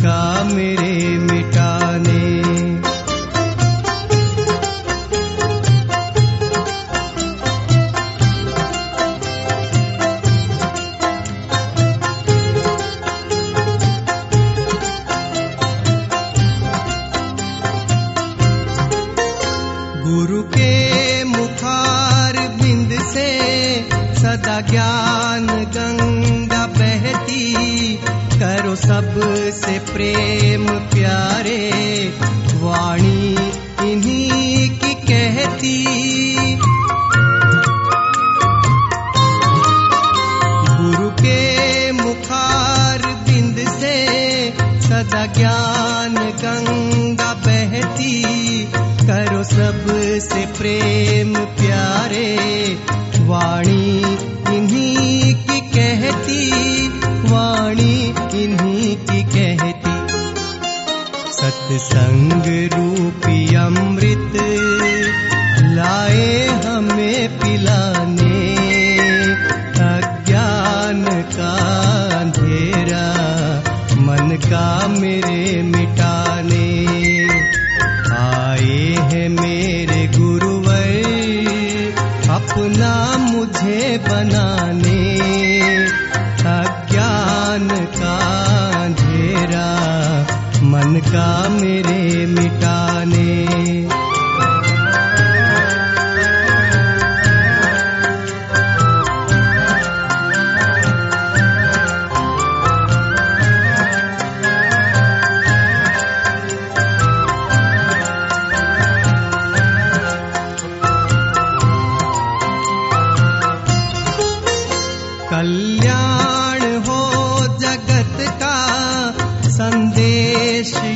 का मेरे मिटाने। गुरु के मुखार बिंद से सदा ज्ञान सबसे प्रेम प्यारे, वाणी इन्हीं की कहती। गुरु के मुखार बिंद से सदा ज्ञान गंगा बहती। करो सबसे प्रेम प्यारे, वाणी इन्हीं की कहती, सत्संग रूपी अमृत लाए हमें पिलाने, अज्ञान का अंधेरा मन का मेरे मिटाने। आए हैं मेरे गुरुवर, अपना मुझे बनाने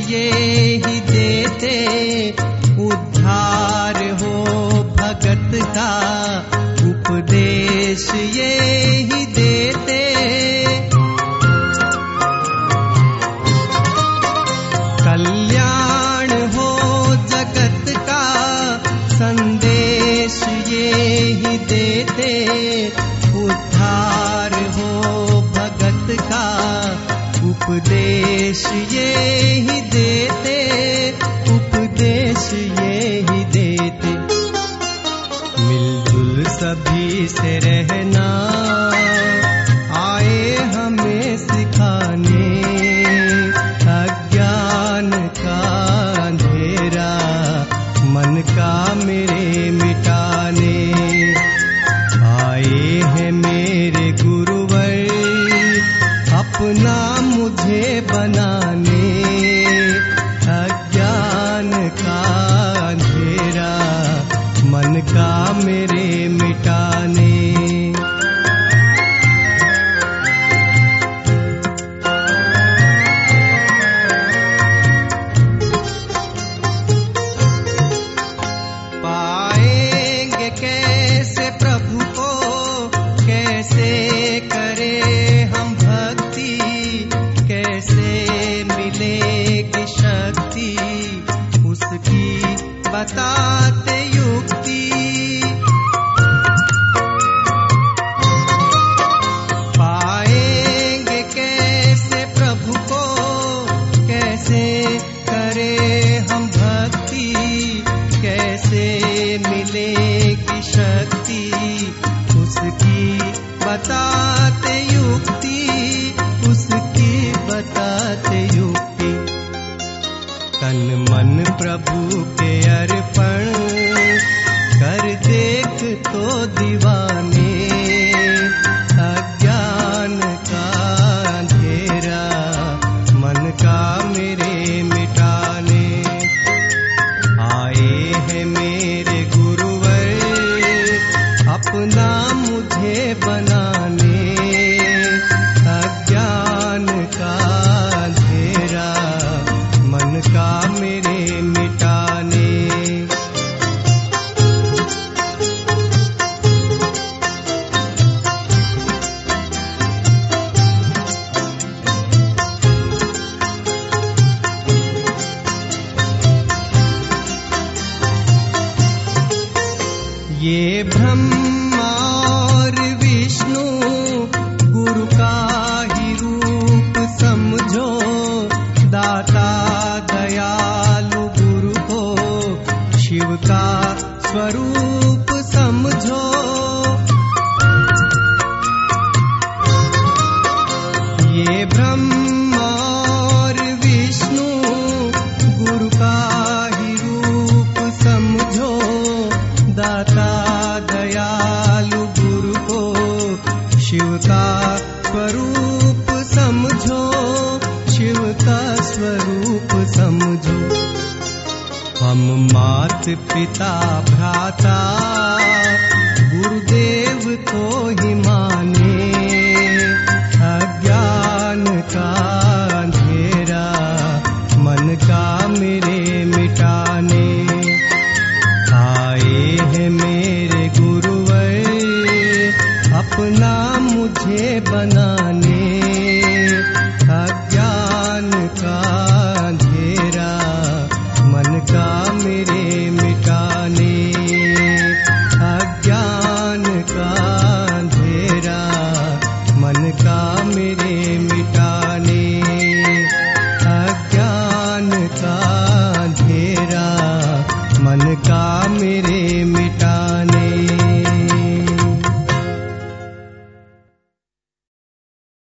ये ही देते उद्धार हो भगत का। उपदेश ये ही देते। कल्याण हो जगत का। संदेश ये ही देते उपदेश ये ही देते उपदेश ये ही देते। मिलजुल सभी से रहना बताते बनाने का मन का मेरे मिटाने। ये ब्रह्मा विष्णु गुरु का ही रूप समझो दाता दयालु गुरु हो शिवका स्वरूप समझो। हम मात पिता भ्राता, गुरुदेव को ही माने, अज्ञान का अंधेरा मन का मेरे मिटाने, आए हैं मेरे